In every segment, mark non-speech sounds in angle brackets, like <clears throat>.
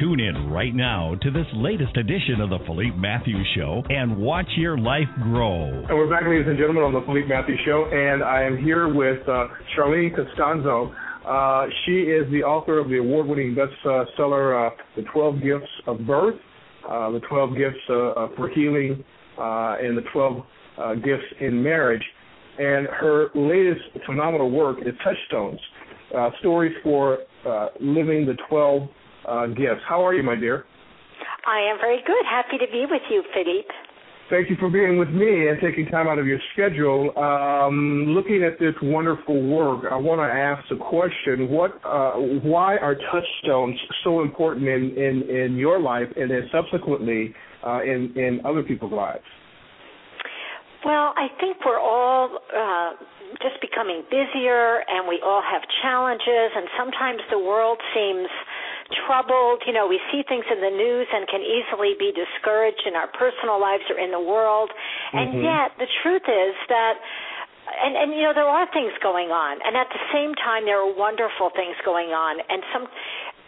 Tune in right now to this latest edition of the Philippe Matthews Show and watch your life grow. And we're back, ladies and gentlemen, on the Philippe Matthews Show, and I am here with uh, Charlene Costanzo. Uh, she is the author of the award-winning bestseller, uh, "The 12 Gifts of Birth," uh, "The 12 Gifts uh, for Healing," uh, and "The 12 uh, Gifts in Marriage." And her latest phenomenal work is Touchstones: Stories for Living the 12 uh, Gifts. How are you, my dear? I am very good. Happy to be with you, Philippe. Thank you for being with me and taking time out of your schedule. Um, looking at this wonderful work, I want to ask the question: What, uh, why are touchstones so important in, in, in your life, and then subsequently uh, in in other people's lives? Well, I think we're all uh, just becoming busier, and we all have challenges, and sometimes the world seems troubled. You know, we see things in the news and can easily be discouraged in our personal lives or in the world. And Mhm. yet, the truth is that and and you know there are things going on and at the same time there are wonderful things going on and some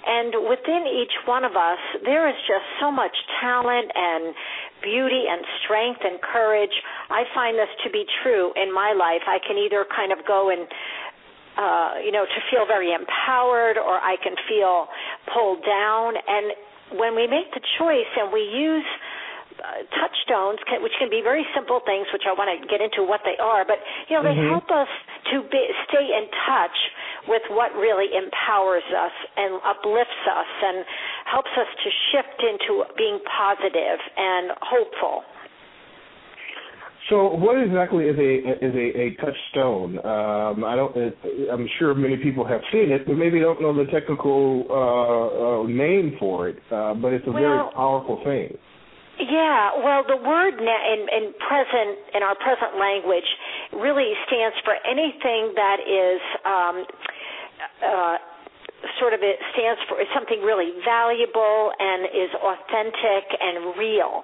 and within each one of us there is just so much talent and beauty and strength and courage i find this to be true in my life i can either kind of go and uh, you know, to feel very empowered or I can feel pulled down. And when we make the choice and we use uh, touchstones, can, which can be very simple things, which I want to get into what they are, but you know, they Mhm. help us to be, stay in touch with what really empowers us and uplifts us and helps us to shift into being positive and hopeful. So, what exactly is a is a, a touchstone? Um, I don't. I'm sure many people have seen it, but maybe don't know the technical uh, uh, name for it. Uh, but it's a very powerful thing. Yeah, well, the word na- in, in present in our present language really stands for anything that is um, uh, sort of it stands for something really valuable and is authentic and real.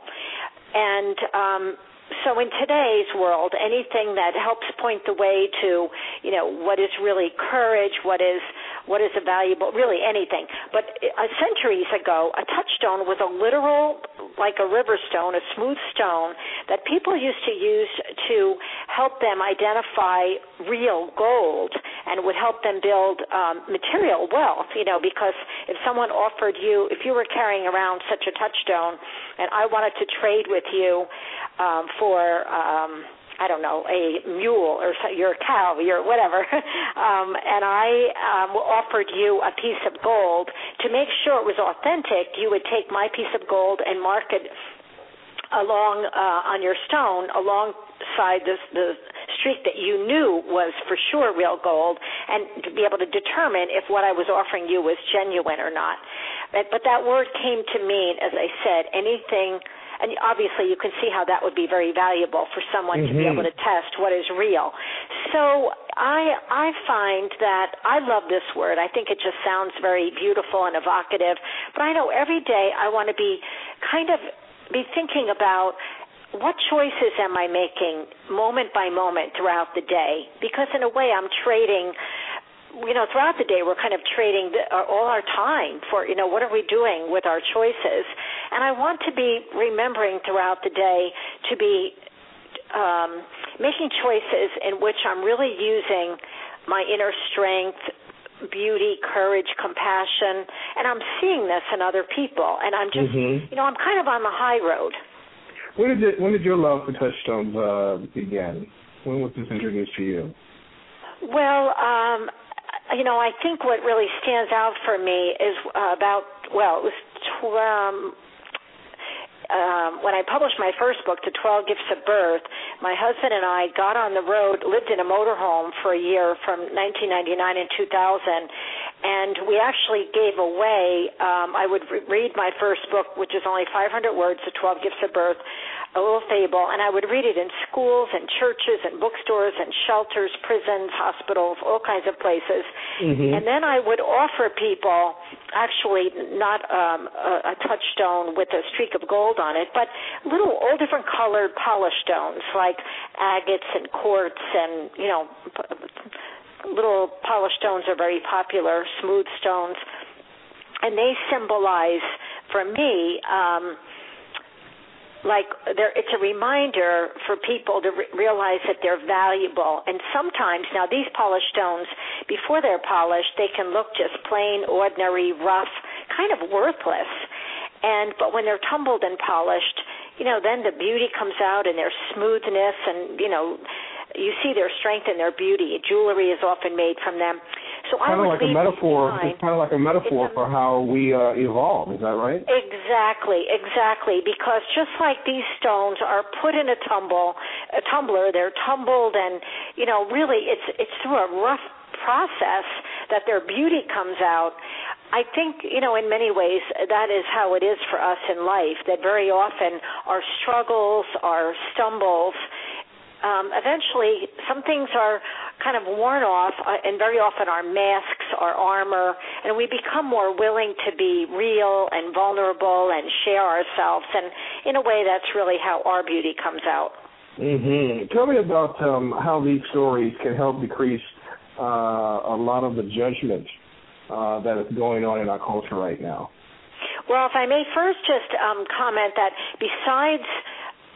And um, so in today's world, anything that helps point the way to, you know, what is really courage, what is what is a valuable, really anything. But uh, centuries ago, a touchstone was a literal, like a river stone, a smooth stone that people used to use to help them identify real gold and would help them build um, material wealth. You know, because if someone offered you, if you were carrying around such a touchstone, and I wanted to trade with you um, for. Um, I don't know, a mule or so, your cow, your whatever, <laughs> um, and I um, offered you a piece of gold to make sure it was authentic. You would take my piece of gold and mark it along uh, on your stone alongside the, the streak that you knew was for sure real gold, and to be able to determine if what I was offering you was genuine or not. But, but that word came to mean, as I said, anything and obviously you can see how that would be very valuable for someone to be Mhm. able to test what is real. So I I find that I love this word. I think it just sounds very beautiful and evocative. But I know every day I want to be kind of be thinking about what choices am I making moment by moment throughout the day? Because in a way, I'm trading. You know, throughout the day, we're kind of trading the, uh, all our time for you know what are we doing with our choices, and I want to be remembering throughout the day to be um, making choices in which I'm really using my inner strength, beauty, courage, compassion, and I'm seeing this in other people, and I'm just, Mhm. you know, I'm kind of on the high road. When did it, when did your love for touchstones uh, begin? When was this introduced to you? Well, um, you know, I think what really stands out for me is uh, about well, it was tw- um, um, when I published my first book, The 12 Gifts of Birth, my husband and I got on the road, lived in a motorhome for a year from 1999 and 2000, and we actually gave away, um, I would re- read my first book, which is only 500 words, The 12 Gifts of Birth, a little fable, and I would read it in schools and churches and bookstores and shelters, prisons, hospitals, all kinds of places. Mhm. And then I would offer people, actually not um, a, a touchstone with a streak of gold on it, but little, all different colored polished stones like agates and quartz and you know, p- little polished stones are very popular, smooth stones, and they symbolize for me. Um, like there it's a reminder for people to re- realize that they're valuable. And sometimes now these polished stones before they're polished they can look just plain ordinary rough kind of worthless. And but when they're tumbled and polished you know then the beauty comes out and their smoothness and you know you see their strength and their beauty jewelry is often made from them so I Kind of would like a metaphor. It's kind of like a metaphor a- for how we uh, evolve. Is that right? Exactly, exactly. Because just like these stones are put in a tumble, a tumbler, they're tumbled, and you know, really, it's it's through a rough process that their beauty comes out. I think, you know, in many ways, that is how it is for us in life. That very often our struggles, our stumbles, um, eventually some things are kind of worn off, uh, and very often our masks, our armor, and we become more willing to be real and vulnerable and share ourselves. And in a way, that's really how our beauty comes out. Mm-hmm. Tell me about um, how these stories can help decrease uh, a lot of the judgment uh, that is going on in our culture right now. Well, if I may first just um, comment that besides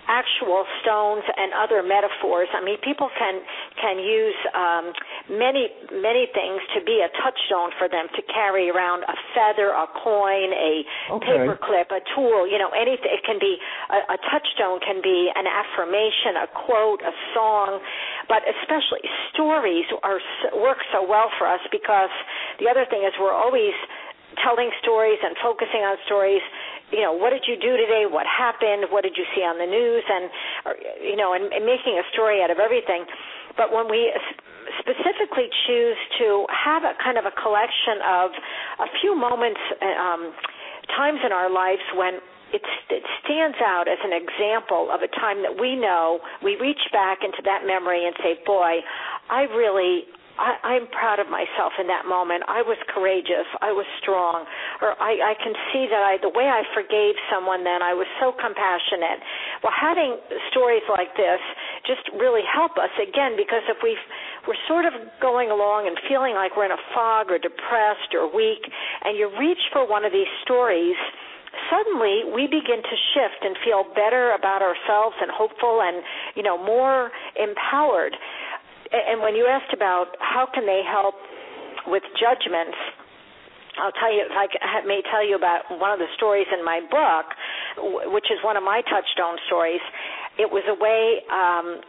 actual stones and other metaphors. I mean, people can can use um, many many things to be a touchstone for them to carry around a feather, a coin, a Okay. paper clip, a tool. You know, anything. It can be a, a touchstone can be an affirmation, a quote, a song, but especially stories are work so well for us because the other thing is we're always telling stories and focusing on stories you know what did you do today? What happened? What did you see on the news? And you know and, and making a story out of everything. But when we specifically choose to have a kind of a collection of a few moments um times in our lives when it, it stands out as an example of a time that we know we reach back into that memory and say boy i really I, I'm proud of myself in that moment. I was courageous. I was strong. Or I, I can see that I, the way I forgave someone then, I was so compassionate. Well, having stories like this just really help us again because if we we're sort of going along and feeling like we're in a fog or depressed or weak, and you reach for one of these stories suddenly we begin to shift and feel better about ourselves and hopeful and you know more empowered and when you asked about how can they help with judgments I'll tell you, I may tell you about one of the stories in my book, which is one of my touchstone stories. It was a way. Um,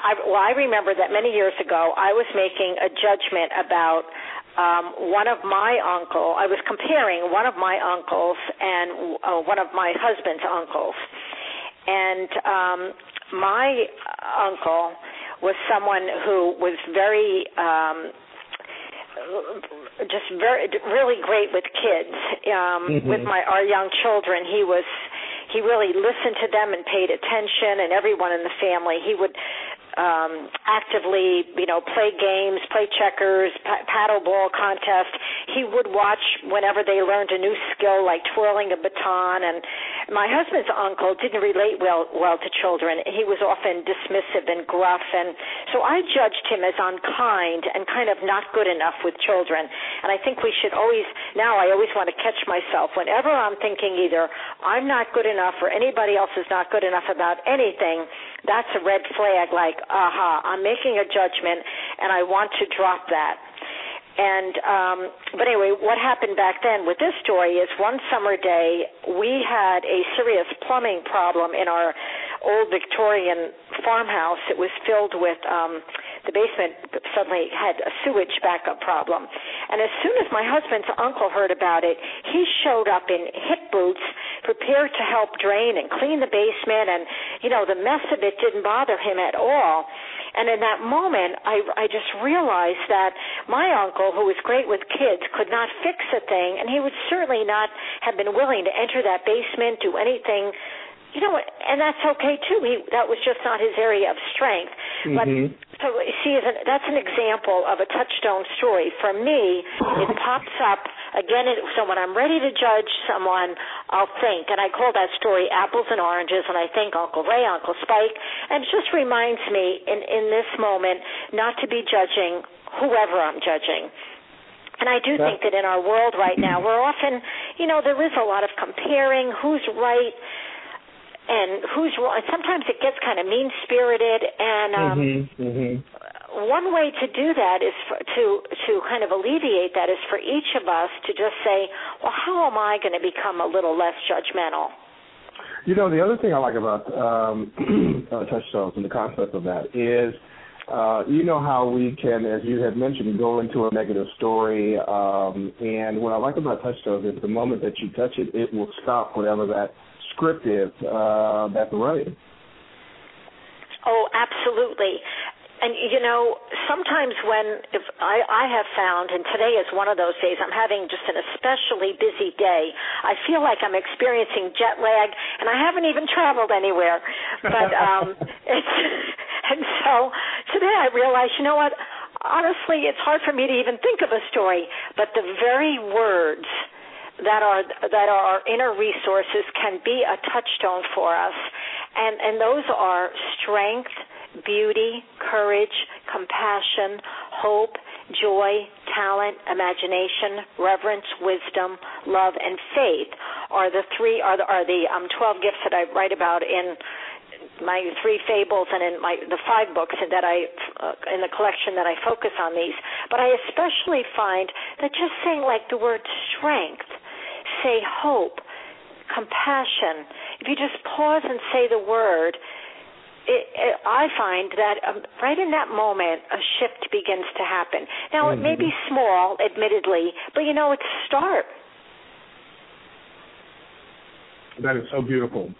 I, well, I remember that many years ago, I was making a judgment about um, one of my uncle. I was comparing one of my uncles and uh, one of my husband's uncles, and um, my uncle was someone who was very um just very really great with kids um Mhm. with my our young children he was he really listened to them and paid attention and everyone in the family he would um, actively, you know, play games, play checkers, pa- paddle ball contest. He would watch whenever they learned a new skill, like twirling a baton. And my husband's uncle didn't relate well well to children. He was often dismissive and gruff, and so I judged him as unkind and kind of not good enough with children. And I think we should always now I always want to catch myself whenever I'm thinking either I'm not good enough or anybody else is not good enough about anything. That's a red flag. Like, aha, I'm making a judgment, and I want to drop that. And um, but anyway, what happened back then with this story is one summer day we had a serious plumbing problem in our old Victorian farmhouse. It was filled with um, the basement suddenly had a sewage backup problem. And as soon as my husband's uncle heard about it, he showed up in hip boots, prepared to help drain and clean the basement. And you know, the mess of it didn't bother him at all. And in that moment, I, I just realized that my uncle, who was great with kids, could not fix a thing, and he would certainly not have been willing to enter that basement, do anything you know, and that's okay too. He that was just not his area of strength. Mm-hmm. But so see, that's an example of a touchstone story. For me, it pops up again. It, so when I'm ready to judge someone, I'll think, and I call that story "Apples and Oranges." And I think Uncle Ray, Uncle Spike, and it just reminds me in in this moment not to be judging whoever I'm judging. And I do think that in our world right now, we're often, you know, there is a lot of comparing who's right and who's wrong. Sometimes it gets kind of mean spirited, and um, mm-hmm, mm-hmm. one way to do that is for, to to kind of alleviate that is for each of us to just say, well, how am I going to become a little less judgmental? You know, the other thing I like about um, <clears throat> uh, touchstones and the concept of that is. Uh, you know how we can, as you had mentioned, go into a negative story. Um, and what I like about touchstones is the moment that you touch it, it will stop whatever that script is uh, that's running. Oh, absolutely. And you know, sometimes when if I, I have found, and today is one of those days, I'm having just an especially busy day. I feel like I'm experiencing jet lag, and I haven't even traveled anywhere. But um, <laughs> it's and so today I realized, you know what? Honestly, it's hard for me to even think of a story, but the very words that are that are our inner resources can be a touchstone for us. And and those are strength beauty courage compassion hope joy talent imagination reverence wisdom love and faith are the three are the are the um 12 gifts that I write about in my three fables and in my the five books that I uh, in the collection that I focus on these. But I especially find that just saying like the word strength say hope, compassion, if you just pause and say the word, it, it, I find that um, right in that moment, a shift begins to happen. Now, mm-hmm. it may be small, admittedly, but you know, it's a start. That is so beautiful.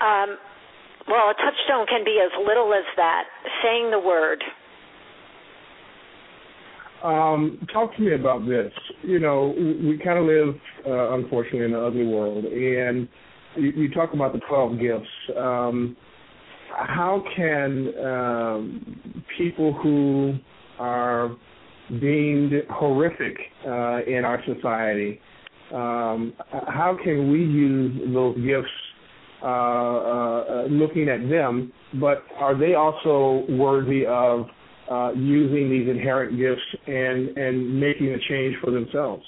Um, well, a touchstone can be as little as that, saying the word. Um, talk to me about this. You know, we kind of live, uh, unfortunately, in an ugly world, and you, you talk about the twelve gifts. Um, how can um, people who are deemed horrific uh, in our society, um, how can we use those gifts uh, uh, looking at them, but are they also worthy of uh, using these inherent gifts and and making a change for themselves?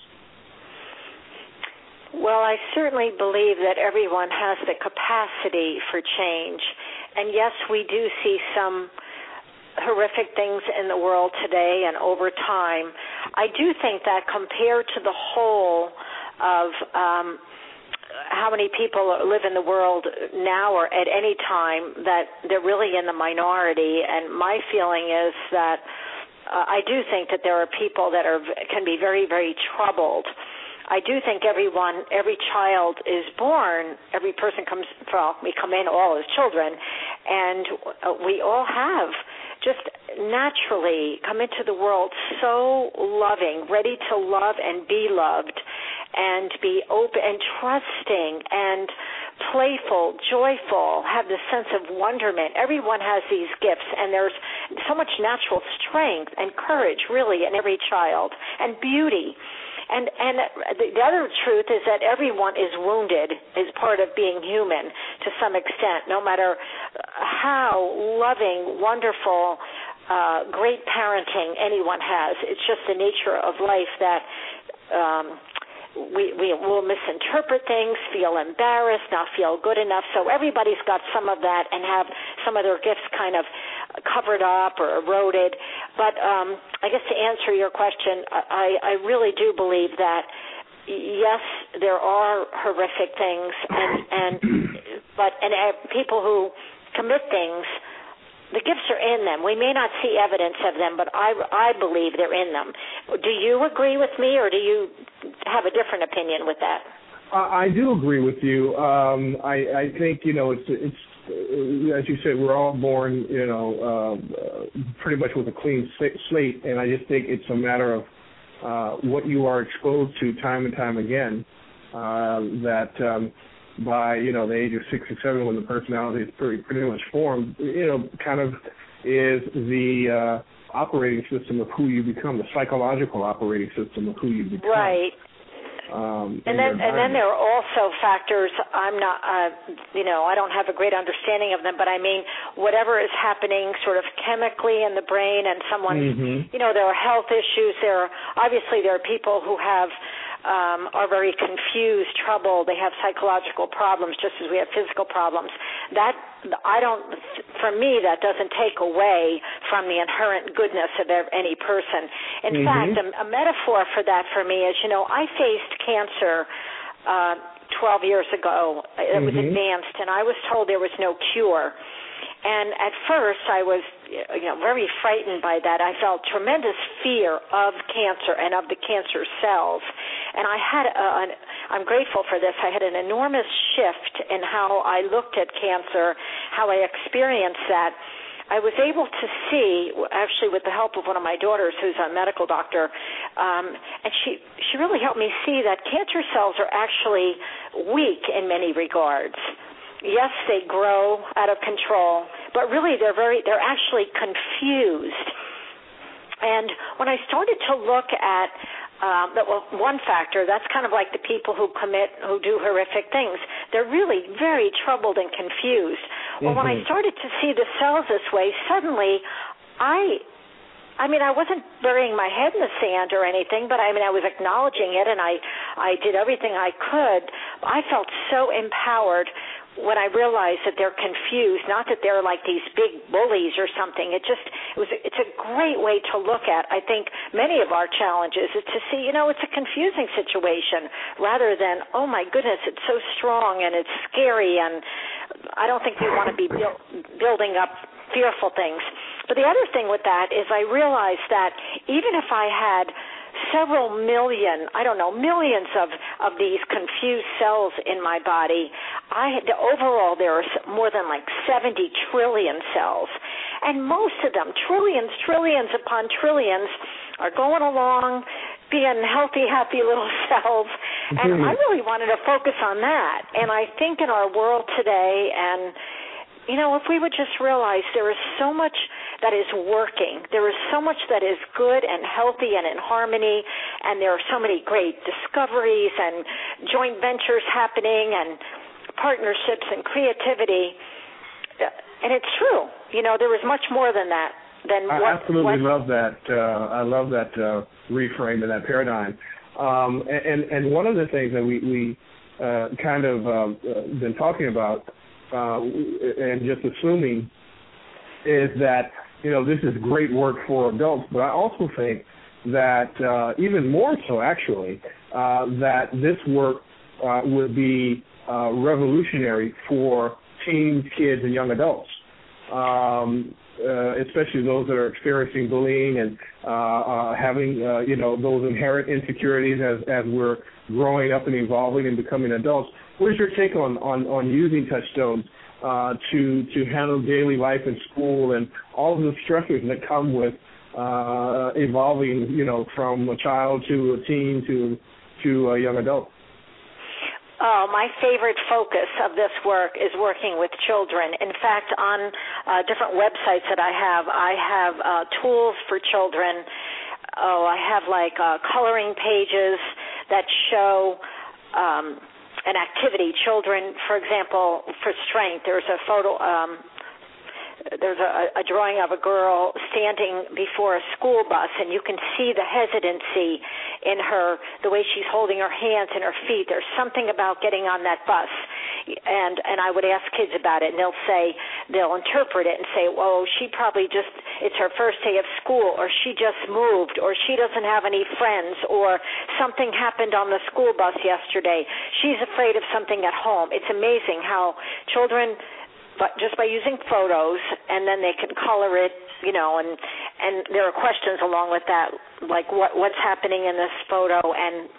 Well, I certainly believe that everyone has the capacity for change. And yes, we do see some horrific things in the world today and over time. I do think that compared to the whole of um, how many people live in the world now or at any time that they're really in the minority. And my feeling is that uh, I do think that there are people that are can be very very troubled. I do think everyone, every child is born, every person comes, well, we come in all as children, and uh, we all have naturally come into the world so loving, ready to love and be loved, and be open and trusting and playful, joyful, have the sense of wonderment. Everyone has these gifts, and there's so much natural strength and courage, really, in every child, and beauty. And and the other truth is that everyone is wounded is part of being human to some extent, no matter how loving, wonderful, uh, great parenting anyone has. It's just the nature of life that um, we we will misinterpret things, feel embarrassed, not feel good enough. So everybody's got some of that and have some of their gifts kind of covered up or eroded. But um, I guess to answer your question, I, I really do believe that yes, there are horrific things, and and <clears throat> but and uh, people who commit things. The gifts are in them. We may not see evidence of them, but I, I believe they're in them. Do you agree with me, or do you have a different opinion with that? I do agree with you. Um, I, I think you know it's it's as you said, we're all born, you know, uh, pretty much with a clean slate, and I just think it's a matter of uh, what you are exposed to time and time again. Uh, that um, by you know the age of six or seven, when the personality is pretty pretty much formed, you know, kind of is the uh, operating system of who you become, the psychological operating system of who you become. Right. Um, and then and then there are also factors I'm not uh you know I don't have a great understanding of them but I mean whatever is happening sort of chemically in the brain and someone mm-hmm. you know there are health issues there are obviously there are people who have um, are very confused, troubled. They have psychological problems, just as we have physical problems. That I don't. For me, that doesn't take away from the inherent goodness of any person. In mm-hmm. fact, a, a metaphor for that for me is, you know, I faced cancer. Uh, 12 years ago, it was mm-hmm. advanced, and I was told there was no cure. And at first, I was you know very frightened by that. I felt tremendous fear of cancer and of the cancer cells. And I had a, an I'm grateful for this. I had an enormous shift in how I looked at cancer, how I experienced that. I was able to see, actually, with the help of one of my daughters, who's a medical doctor, um, and she she really helped me see that cancer cells are actually weak in many regards yes, they grow out of control, but really they're very they're actually confused. And when I started to look at um, that, well, one factor that's kind of like the people who commit who do horrific things. They're really very troubled and confused. Well, mm-hmm. when I started to see the cells this way, suddenly I I mean, I wasn't burying my head in the sand or anything, but I mean, I was acknowledging it, and I, I did everything I could. I felt so empowered when I realized that they're confused, not that they're like these big bullies or something. It just it was it's a great way to look at. I think many of our challenges is to see, you know, it's a confusing situation rather than oh my goodness, it's so strong and it's scary and I don't think we want to be build, building up fearful things. But the other thing with that is I realized that even if I had several million, I don't know, millions of of these confused cells in my body. I the overall there are more than like 70 trillion cells, and most of them, trillions, trillions upon trillions, are going along being healthy, happy little <laughs> cells. And mm-hmm. I really wanted to focus on that. And I think in our world today and you know, if we would just realize there is so much that is working, there is so much that is good and healthy and in harmony, and there are so many great discoveries and joint ventures happening and partnerships and creativity. And it's true. You know, there is much more than that. Than I what, absolutely what, love that. Uh, I love that uh, reframe and that paradigm. Um, and and one of the things that we we uh, kind of uh, been talking about uh, and just assuming is that you know this is great work for adults, but I also think that uh, even more so actually uh, that this work uh, would be uh, revolutionary for teens, kids, and young adults. Um, uh, especially those that are experiencing bullying and uh, uh, having uh, you know those inherent insecurities as as we're growing up and evolving and becoming adults. What is your take on on, on using touchstones uh, to to handle daily life in school and all of the stressors that come with uh, evolving, you know, from a child to a teen to to a young adult? Oh, my favorite focus of this work is working with children. In fact, on uh, different websites that I have, I have uh, tools for children. Oh, I have like uh, coloring pages that show um, an activity. Children, for example, for strength, there's a photo. Um, there's a, a drawing of a girl standing before a school bus, and you can see the hesitancy in her, the way she's holding her hands and her feet. There's something about getting on that bus, and and I would ask kids about it, and they'll say they'll interpret it and say, "Well, she probably just it's her first day of school, or she just moved, or she doesn't have any friends, or something happened on the school bus yesterday. She's afraid of something at home." It's amazing how children but just by using photos and then they can color it you know and and there are questions along with that like what what's happening in this photo and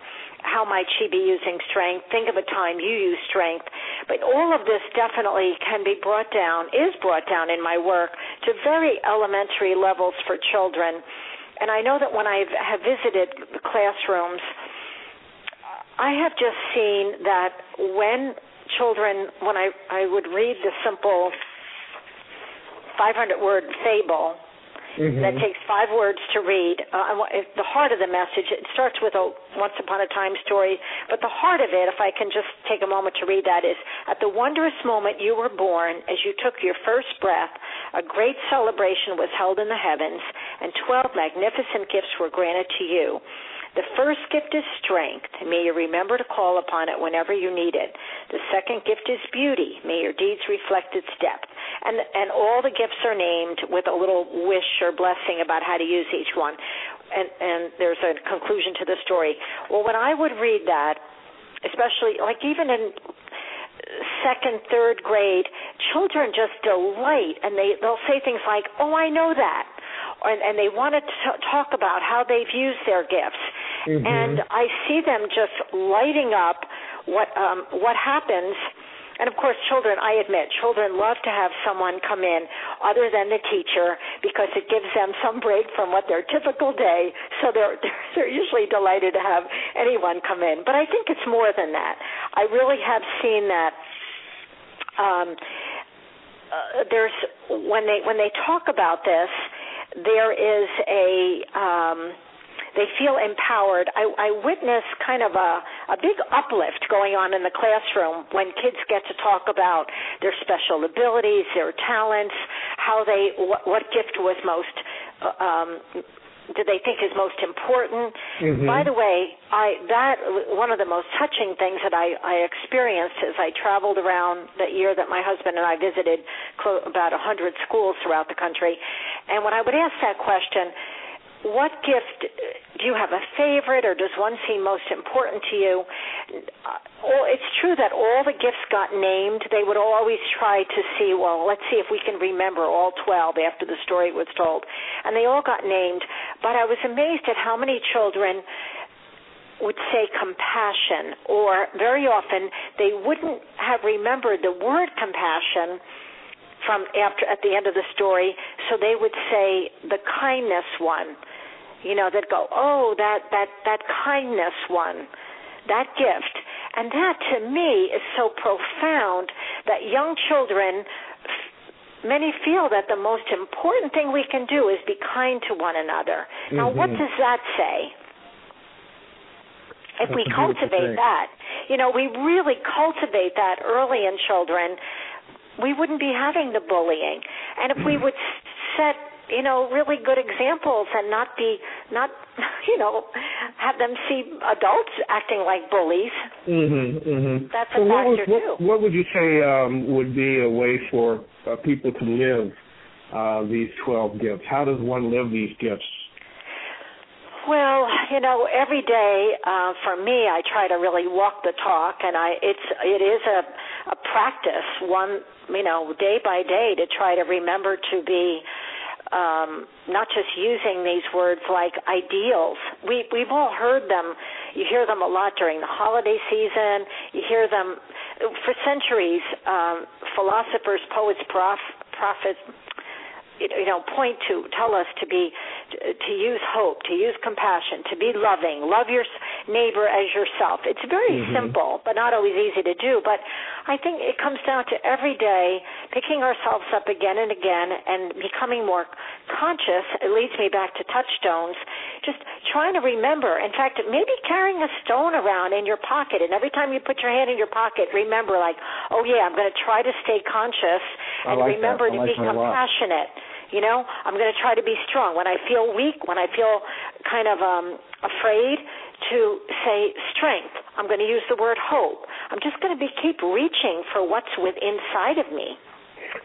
how might she be using strength? Think of a time you use strength. But all of this definitely can be brought down is brought down in my work to very elementary levels for children. And i know that when i have visited the classrooms i have just seen that when children when I I would read the simple 500 word fable mm-hmm. that takes five words to read. Uh, the heart of the message it starts with a once upon a time story, but the heart of it, if I can just take a moment to read that, is at the wondrous moment you were born, as you took your first breath, a great celebration was held in the heavens, and twelve magnificent gifts were granted to you. The first gift is strength. May you remember to call upon it whenever you need it. The second gift is beauty. May your deeds reflect its depth. And and all the gifts are named with a little wish or blessing about how to use each one. And and there's a conclusion to the story. Well, when I would read that, especially like even in second, third grade, children just delight and they they'll say things like, "Oh, I know that." and, and they want to t- talk about how they've used their gifts. Mm-hmm. And I see them just lighting up what um, what happens. And of course, children, I admit, children love to have someone come in other than the teacher because it gives them some break from what their typical day. So they're <laughs> they're usually delighted to have anyone come in. But I think it's more than that. I really have seen that. Um, uh, there's when they when they talk about this, there is a um, they feel empowered. I, I witness kind of a, a big uplift going on in the classroom when kids get to talk about their special abilities, their talents, how they what, what gift was most uh, um, do they think is most important. Mm-hmm. By the way, I that one of the most touching things that I, I experienced as I traveled around the year that my husband and I visited clo- about a hundred schools throughout the country, and when I would ask that question, what gift do you have a favorite or does one seem most important to you? Uh, well it's true that all the gifts got named. They would always try to see well let's see if we can remember all 12 after the story was told. And they all got named. But i was amazed at how many children would say compassion or very often they wouldn't have remembered the word compassion from after at the end of the story so they would say the kindness one you know they'd go oh that that that kindness one that gift. And that to me is so profound that young children many feel that the most important thing we can do is be kind to one another. Mm-hmm. now what does that say? If That's we cultivate that you know we really cultivate that early in children we wouldn't be having the bullying. And if we would set you know really good examples and not be not <laughs> you know have them see adults acting like bullies. Mhm mhm that's so a what, factor was, too. what, what would you say um would be a way for uh, people to live uh these 12 gifts? How does one live these gifts well, you know, every day uh, for me, I try to really walk the talk, and I it's it is a a practice, one you know, day by day to try to remember to be um, not just using these words like ideals. We we've all heard them. You hear them a lot during the holiday season. You hear them for centuries. Um, philosophers, poets, prof, prophets, you know, point to tell us to be to use hope, to use compassion, to be loving, love your neighbor as yourself. It's very mm-hmm. simple, but not always easy to do. But I think it comes down to every day picking ourselves up again and again and becoming more conscious. It leads me back to touchstones. Just trying to remember. In fact, maybe carrying a stone around in your pocket, and every time you put your hand in your pocket, remember, like, oh yeah, I'm going to try to stay conscious and like remember to be compassionate. You know, I'm going to try to be strong. When I feel weak, when I feel kind of um afraid, to say strength. I'm going to use the word hope. I'm just going to be keep reaching for what's within inside of me.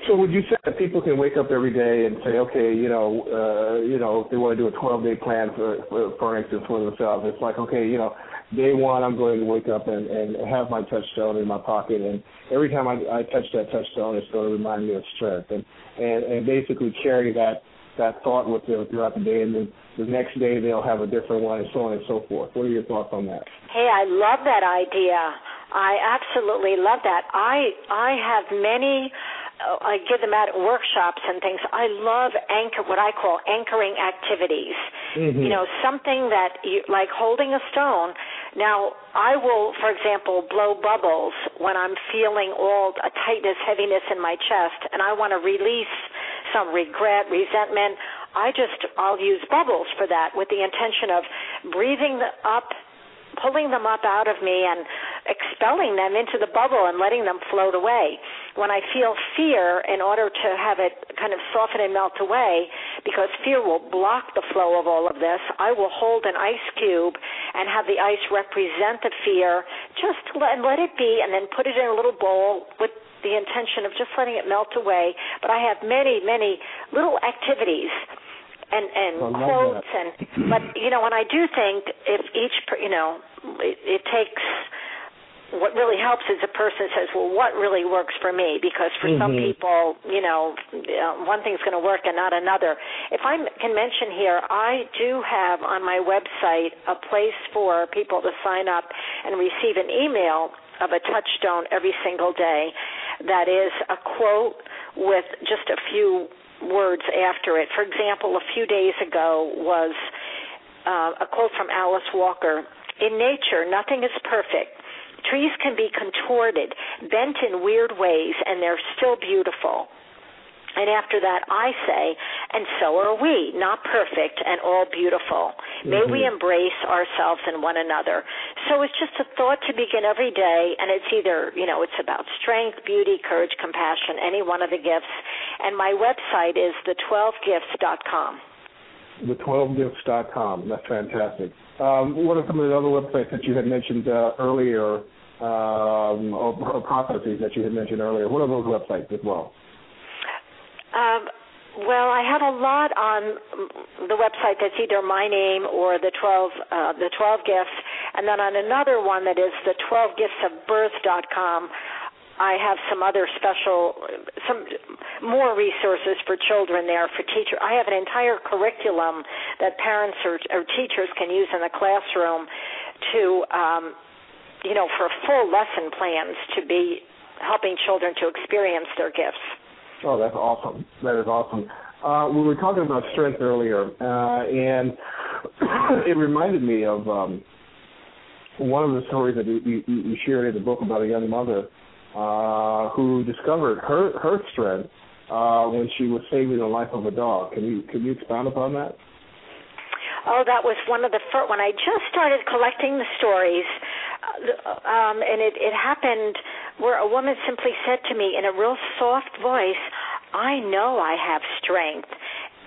So would you say that people can wake up every day and say, okay, you know, uh, you know, if they want to do a 12-day plan for, for, for instance, for themselves, it's like, okay, you know, day one, I'm going to wake up and, and have my touchstone in my pocket, and every time I, I touch that touchstone, it's going to remind me of strength, and and, and basically carry that that thought with them throughout the day, and then the next day they'll have a different one, and so on and so forth. What are your thoughts on that? Hey, I love that idea. I absolutely love that. I I have many uh, I give them out at workshops and things. I love anchor what I call anchoring activities. Mm-hmm. You know, something that you like holding a stone. Now, I will, for example, blow bubbles when I'm feeling all a tightness, heaviness in my chest, and I want to release some regret, resentment. I just I'll use bubbles for that with the intention of breathing up pulling them up out of me and expelling them into the bubble and letting them float away. When I feel fear, in order to have it kind of soften and melt away, because fear will block the flow of all of this, I will hold an ice cube and have the ice represent the fear, just let, let it be, and then put it in a little bowl with the intention of just letting it melt away. But I have many, many little activities and and quotes that. and but you know and I do think if each you know it, it takes what really helps is a person says, well, what really works for me? Because for mm-hmm. some people, you know, uh, one thing's going to work and not another. If I can mention here, I do have on my website a place for people to sign up and receive an email of a touchstone every single day that is a quote with just a few words after it. For example, a few days ago was uh, a quote from Alice Walker In nature, nothing is perfect. Trees can be contorted, bent in weird ways, and they're still beautiful. And after that, I say, and so are we, not perfect and all beautiful. May mm-hmm. we embrace ourselves and one another. So it's just a thought to begin every day, and it's either, you know, it's about strength, beauty, courage, compassion, any one of the gifts. And my website is the12gifts.com. The12gifts.com. That's fantastic. Um, what are some of the other websites that you had mentioned uh, earlier, um, or, or processes that you had mentioned earlier? What are those websites as well? Um, well, I have a lot on the website that's either my name or the 12 uh, the 12 gifts, and then on another one that is the 12 gifts of birth.com. I have some other special, some more resources for children there for teachers. I have an entire curriculum that parents or, or teachers can use in the classroom to, um, you know, for full lesson plans to be helping children to experience their gifts. Oh, that's awesome. That is awesome. Uh, we were talking about strength earlier, uh, and <coughs> it reminded me of um, one of the stories that you, you, you shared in the book about a young mother uh, who discovered her her strength uh, when she was saving the life of a dog. Can you can you expound upon that? Oh, that was one of the first when I just started collecting the stories, um, and it it happened where a woman simply said to me in a real soft voice, I know I have strength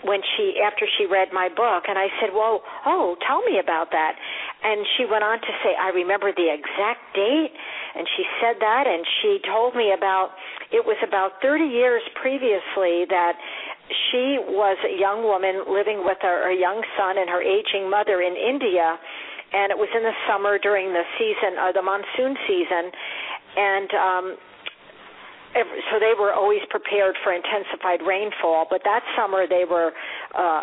when she after she read my book and I said, "Well, oh, tell me about that." And she went on to say, "I remember the exact date." And she said that and she told me about it was about 30 years previously that she was a young woman living with her, her young son and her aging mother in India and it was in the summer during the season uh, the monsoon season and um, so they were always prepared for intensified rainfall. But that summer they were uh,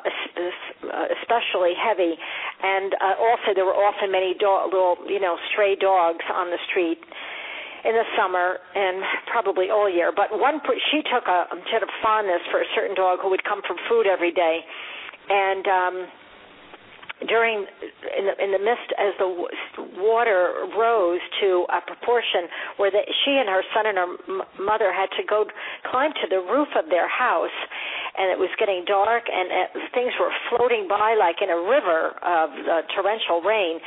especially heavy, and uh, also there were often many do- little, you know, stray dogs on the street in the summer and probably all year. But one, she took a she had a fondness for a certain dog who would come for food every day and um during in the in the midst as the water rose to a proportion where the, she and her son and her m- mother had to go climb to the roof of their house and it was getting dark and uh, things were floating by like in a river of uh, torrential rain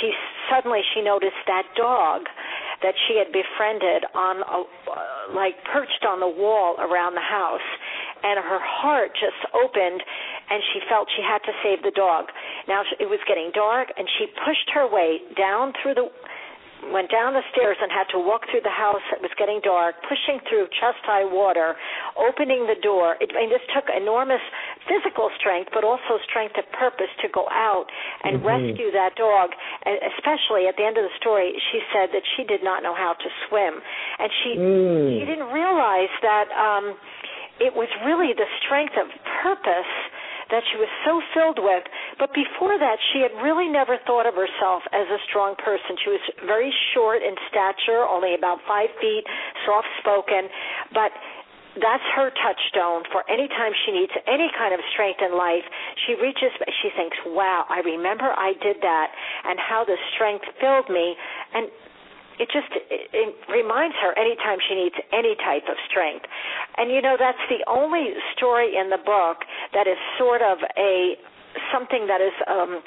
she suddenly she noticed that dog that she had befriended on a, uh, like perched on the wall around the house and her heart just opened and she felt she had to save the dog. Now it was getting dark, and she pushed her way down through the went down the stairs and had to walk through the house. It was getting dark, pushing through chest high water, opening the door. It, I mean, this took enormous physical strength, but also strength of purpose to go out and mm-hmm. rescue that dog. And especially at the end of the story, she said that she did not know how to swim, and she mm. she didn't realize that um, it was really the strength of purpose that she was so filled with. But before that, she had really never thought of herself as a strong person. She was very short in stature, only about five feet, soft spoken, but that's her touchstone for any time she needs any kind of strength in life. She reaches, she thinks, wow, I remember I did that and how the strength filled me. And it just it, it reminds her anytime she needs any type of strength. And you know that's the only story in the book that is sort of a something that is um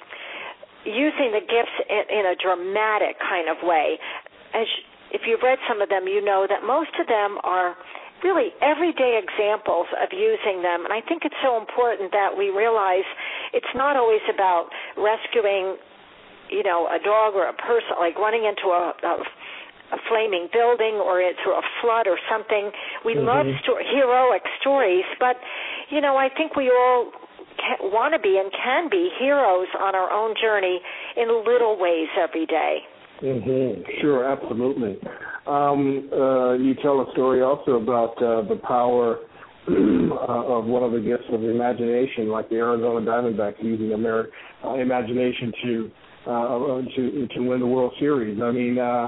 using the gifts in, in a dramatic kind of way. As if you've read some of them, you know that most of them are really everyday examples of using them. And I think it's so important that we realize it's not always about rescuing, you know, a dog or a person, like running into a, a a flaming building or through a flood or something. We mm-hmm. love sto- heroic stories, but you know, I think we all want to be and can be heroes on our own journey in little ways every day. Mm-hmm. Sure, absolutely. Um, uh, you tell a story also about uh, the power <clears throat> uh, of one of the gifts of imagination, like the Arizona Diamondbacks using Ameri- uh, imagination to uh, to to win the World Series. I mean, uh,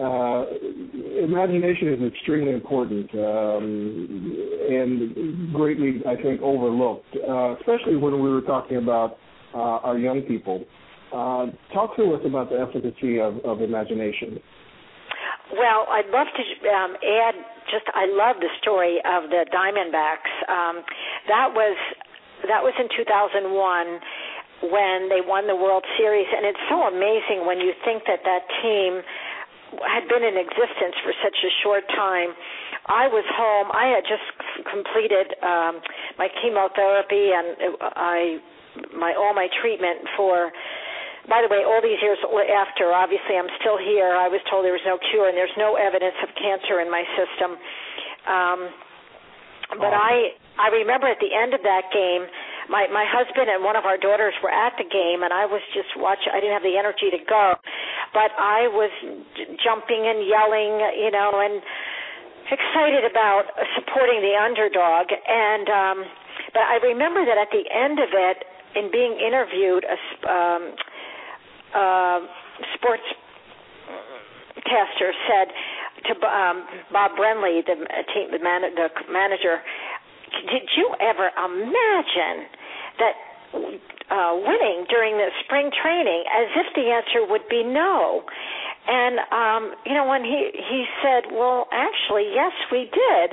uh, imagination is extremely important um, and greatly, I think, overlooked, uh, especially when we were talking about uh, our young people. Uh, talk to us about the efficacy of, of imagination. Well, I'd love to um, add just I love the story of the Diamondbacks. Um, that was that was in 2001 when they won the World Series, and it's so amazing when you think that that team had been in existence for such a short time. I was home. I had just completed um, my chemotherapy and I my all my treatment for. By the way, all these years after, obviously I'm still here. I was told there was no cure and there's no evidence of cancer in my system. Um, but I I remember at the end of that game my my husband and one of our daughters were at the game and I was just watching I didn't have the energy to go. But I was jumping and yelling you know and excited about supporting the underdog. And um but I remember that at the end of it in being interviewed a um uh sports caster said to um Bob Brenly the team the man the manager did you ever imagine that uh, winning during the spring training as if the answer would be no. And um, you know, when he he said, "Well, actually, yes, we did,"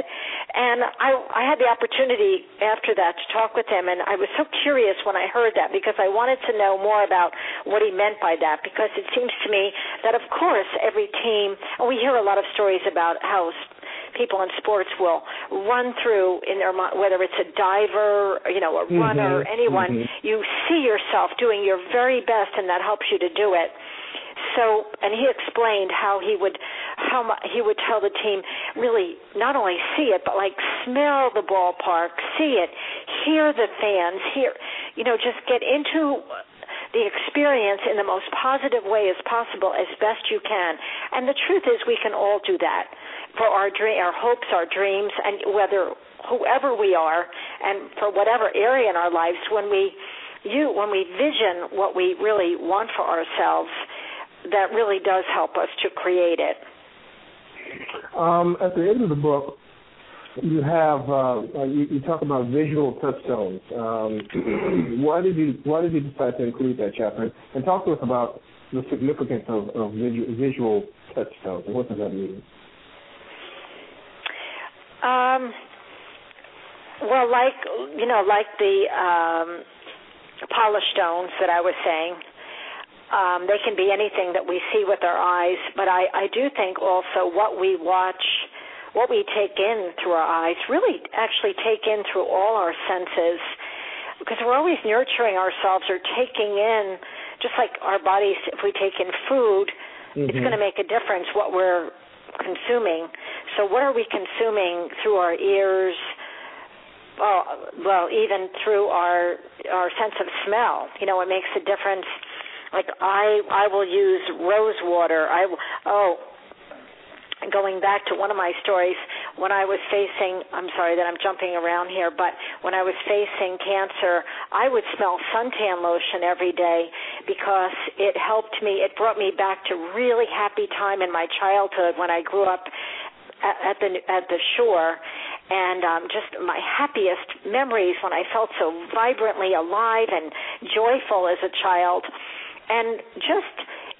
and I I had the opportunity after that to talk with him, and I was so curious when I heard that because I wanted to know more about what he meant by that. Because it seems to me that, of course, every team, and we hear a lot of stories about how people in sports will run through in their mind, whether it's a diver, you know, a mm-hmm. runner, anyone, mm-hmm. you see yourself doing your very best, and that helps you to do it. So, and he explained how he would, how he would tell the team, really not only see it, but like smell the ballpark, see it, hear the fans, hear, you know, just get into the experience in the most positive way as possible as best you can. And the truth is, we can all do that for our dream, our hopes, our dreams, and whether whoever we are, and for whatever area in our lives, when we you when we vision what we really want for ourselves, that really does help us to create it. Um, at the end of the book, you have uh, you, you, talk about visual touchstones. Um, why did you why did you decide to include that chapter? And talk to us about the significance of, of visual, visual touchstones and what does that mean? Um, well, like you know, like the um, polished stones that I was saying, um, they can be anything that we see with our eyes. But I, I do think also what we watch what we take in through our eyes really actually take in through all our senses because we're always nurturing ourselves or taking in just like our bodies if we take in food mm-hmm. it's going to make a difference what we're consuming. So what are we consuming through our ears? Well well even through our our sense of smell. You know it makes a difference. Like i i will use rose water. I oh going back to one of my stories when I was facing I'm sorry that I'm jumping around here but when I was facing cancer I would smell suntan lotion every day because it helped me it brought me back to really happy time in my childhood when I grew up at, the at the shore. And um just my happiest memories when I felt so vibrantly alive and joyful as a child. And just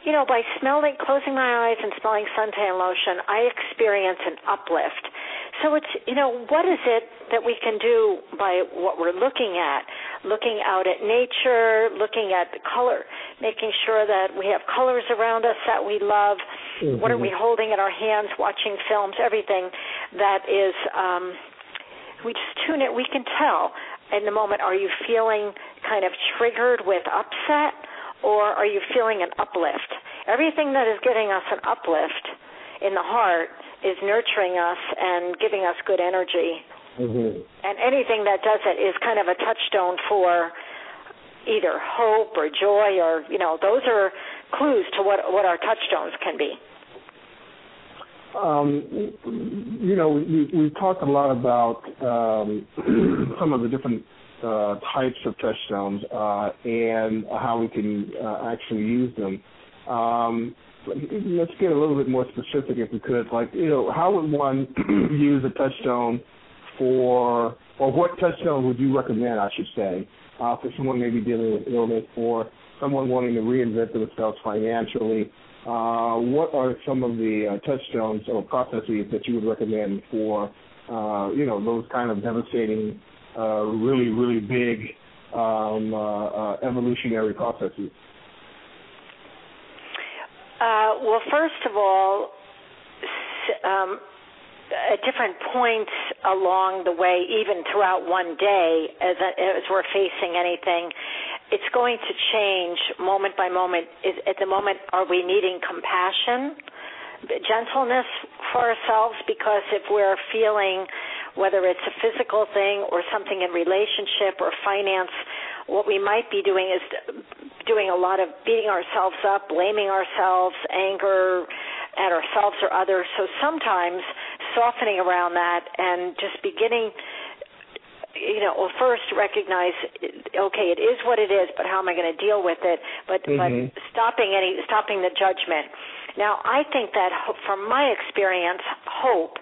you know, by smelling, closing my eyes and smelling suntan lotion, I experience an uplift. So it's, you know, what is it that we can do by what we're looking at? Looking out at nature, looking at the color, making sure that we have colors around us that we love. Mm-hmm. What are we holding in our hands, watching films, everything that is, um, we just tune it, we can tell in the moment, are you feeling kind of triggered with upset? Or are you feeling an uplift? Everything that is getting us an uplift in the heart is nurturing us and giving us good energy. Mm-hmm. And anything that does it is kind of a touchstone for either hope or joy or you know those are clues to what what our touchstones can be. Um, you know, we, we've talked a lot about um, <clears throat> some of the different uh, types of touchstones uh, and how we can uh, actually use them. Um, let's get a little bit more specific if we could. Like, you know, how would one <clears throat> use a touchstone for, or what touchstone would you recommend, I should say, uh, for someone maybe dealing with illness or someone wanting to reinvent themselves financially? Uh, what are some of the uh, touchstones or processes that you would recommend for, uh, you know, those kind of devastating uh, really, really big um, uh, uh, evolutionary processes? Uh, well, first of all, um, at different points along the way, even throughout one day, as, as we're facing anything, it's going to change moment by moment. At the moment, are we needing compassion, gentleness for ourselves? Because if we're feeling whether it's a physical thing or something in relationship or finance, what we might be doing is doing a lot of beating ourselves up, blaming ourselves, anger at ourselves or others. So sometimes softening around that and just beginning you know, well, first recognize, okay, it is what it is, but how am I going to deal with it? But mm-hmm. but stopping any stopping the judgment. Now, I think that from my experience, hope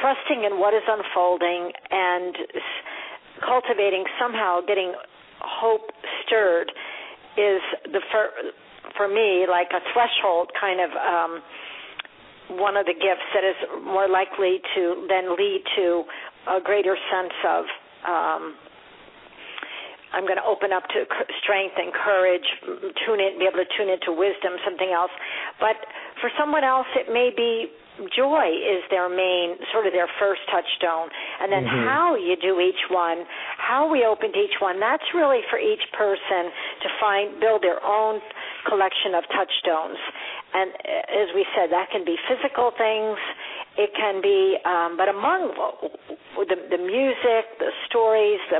trusting in what is unfolding and cultivating somehow getting hope stirred is the for for me like a threshold kind of um one of the gifts that is more likely to then lead to a greater sense of um I'm going to open up to strength and courage, tune in, be able to tune into wisdom, something else. But for someone else, it may be joy is their main sort of their first touchstone and then mm-hmm. how you do each one how we open to each one that's really for each person to find build their own collection of touchstones and uh, as we said that can be physical things it can be um but among the the music the stories the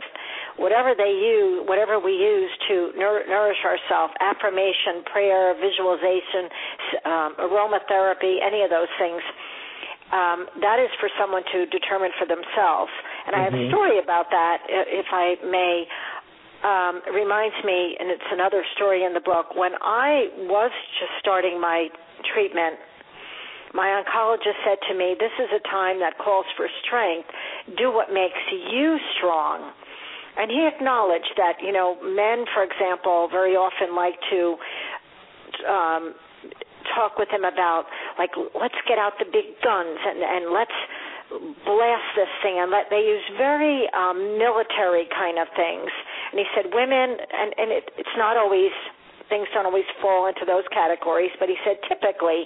whatever they use, whatever we use to nourish ourselves, affirmation, prayer, visualization, um, aromatherapy, any of those things, um, that is for someone to determine for themselves. And mm-hmm. I have a mm-hmm. story about that, if I may. Um, it reminds me, and it's another story in the book. When I was just starting my treatment my oncologist said to me, "This is a time that calls for strength. Do what makes you strong." And he acknowledged that, you know, men, for example, very often like to um talk with him about like let's get out the big guns and and let's blast this thing and let they use very um military kind of things. And he said women and and it, it's not always things don't always fall into those categories but he said typically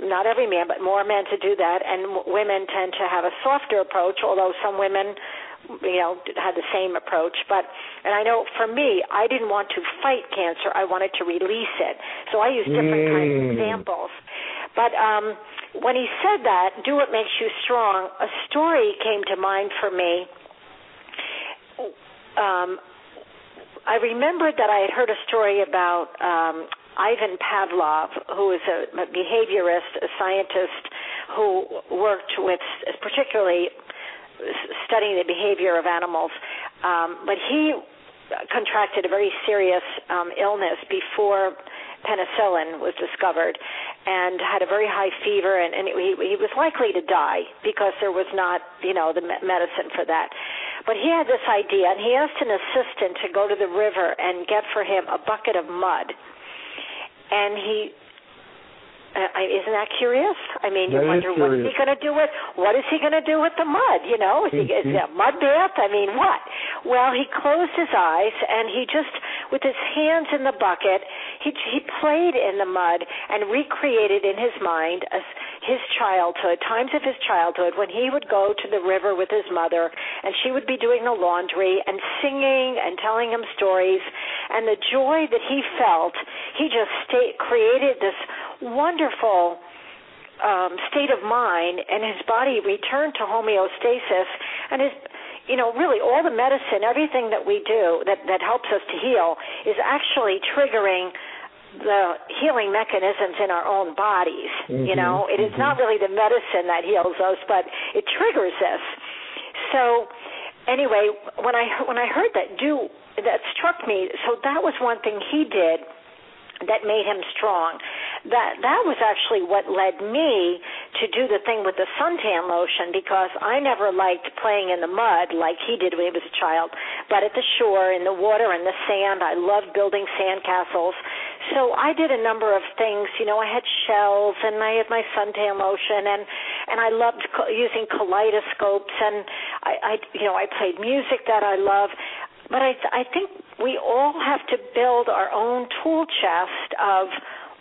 not every man but more men to do that and women tend to have a softer approach although some women you know had the same approach. But and I know for me I didn't want to fight cancer. I wanted to release it. So I used different mm. kinds of examples but um when he said that do what makes you strong a story came to mind for me. Um I remembered that I had heard a story about um Ivan Pavlov, who is a behaviorist, a scientist who worked with particularly studying the behavior of animals. Um, but he contracted a very serious um, illness before penicillin was discovered and had a very high fever and, and he, he was likely to die because there was not you know the medicine for that but he had this idea and he asked an assistant to go to the river and get for him a bucket of mud and he uh, isn't that curious? I mean, you that wonder what is he going to do with what is he going to do with the mud? You know, is, he, is it a mud bath? I mean, what? Well, he closed his eyes and he just, with his hands in the bucket, he he played in the mud and recreated in his mind a, his childhood, times of his childhood when he would go to the river with his mother and she would be doing the laundry and singing and telling him stories, and the joy that he felt, he just stayed, created this wonderful um, state of mind, and his body returned to homeostasis, and his you know, really all the medicine, everything that we do that, that helps us to heal is actually triggering the healing mechanisms in our own bodies. Mm-hmm, you know, it mm-hmm. is not really the medicine that heals us, but it triggers this. So, anyway, when I when I heard that do that struck me. So that was one thing he did that made him strong. That that was actually what led me to do the thing with the suntan lotion because I never liked playing in the mud like he did when he was a child, but at the shore in the water and the sand, I loved building sand castles. So I did a number of things, you know, I had shells and I had my suntan lotion and and I loved co- using kaleidoscopes and I I you know, I played music that I love but I, I think we all have to build our own tool chest of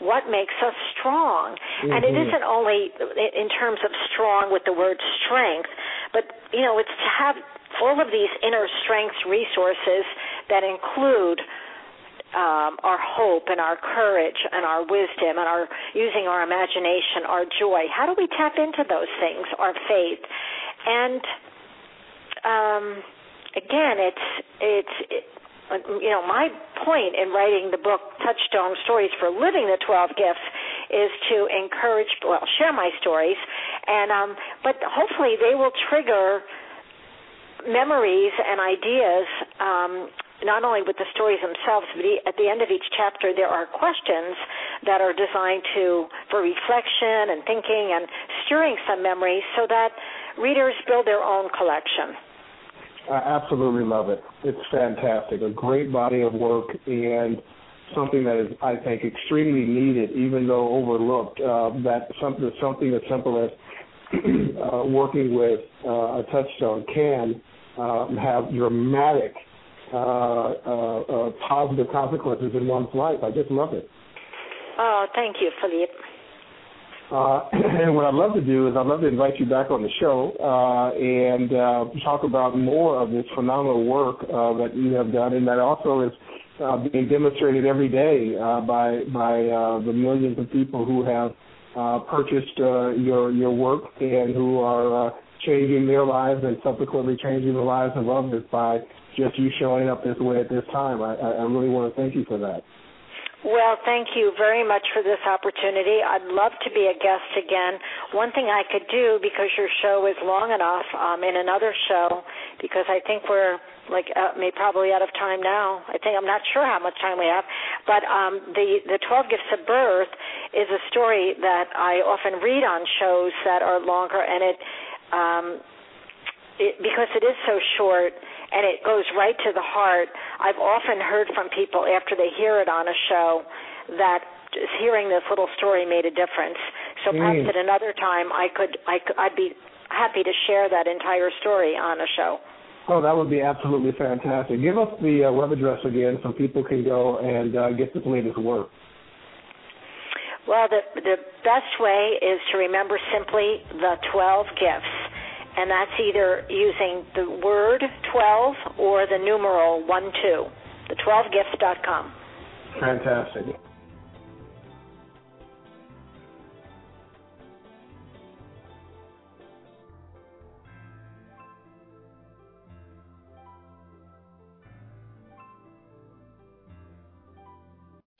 what makes us strong. Mm-hmm. And it mm-hmm. isn't only in terms of strong with the word strength, but you know, it's to have all of these inner strengths resources that include um, our hope and our courage and our wisdom and our using our imagination, our joy. How do we tap into those things? Our faith, and um, again, it's it's. It, you know, my point in writing the book Touchstone Stories for Living the 12 Gifts is to encourage, well, share my stories, and um, but hopefully they will trigger memories and ideas. Um, not only with the stories themselves, but at the end of each chapter, there are questions that are designed to for reflection and thinking and stirring some memories, so that readers build their own collection. I absolutely love it. It's fantastic. A great body of work and something that is, I think, extremely needed, even though overlooked. Uh, that something, something as simple as <clears throat> uh, working with uh, a touchstone can uh, have dramatic uh, uh, uh, positive consequences in one's life. I just love it. Oh, thank you, Philippe. Uh, <clears throat> and what I'd love to do is I'd love to invite you back on the show uh, and uh, talk about more of this phenomenal work uh, that you have done, and that also is uh, being demonstrated every day uh, by by the millions of people who have purchased your your work and who are changing their lives and subsequently changing the lives of others by just you showing up this way at this time. I, I really want to thank you for that. Well, thank you very much for this opportunity. I'd love to be a guest again. One thing I could do, because your show is long enough, um, in another show, because I think we're like uh, maybe probably out of time now. I think I'm not sure how much time we have, but um, the the 12 Gifts of Birth is a story that I often read on shows that are longer, and it, um, it because it is so short and it goes right to the heart. I've often heard from people after they hear it on a show that just hearing this little story made a difference. So perhaps Mm. at another time I could I could, I'd be happy to share that entire story on a show. Oh, that would be absolutely fantastic. Give us the uh, web address again so people can go and uh, get this latest work. Well, the the best way is to remember simply the 12 gifts. And that's either using the word 12 or the numeral 1 2. The 12gifts.com. Fantastic.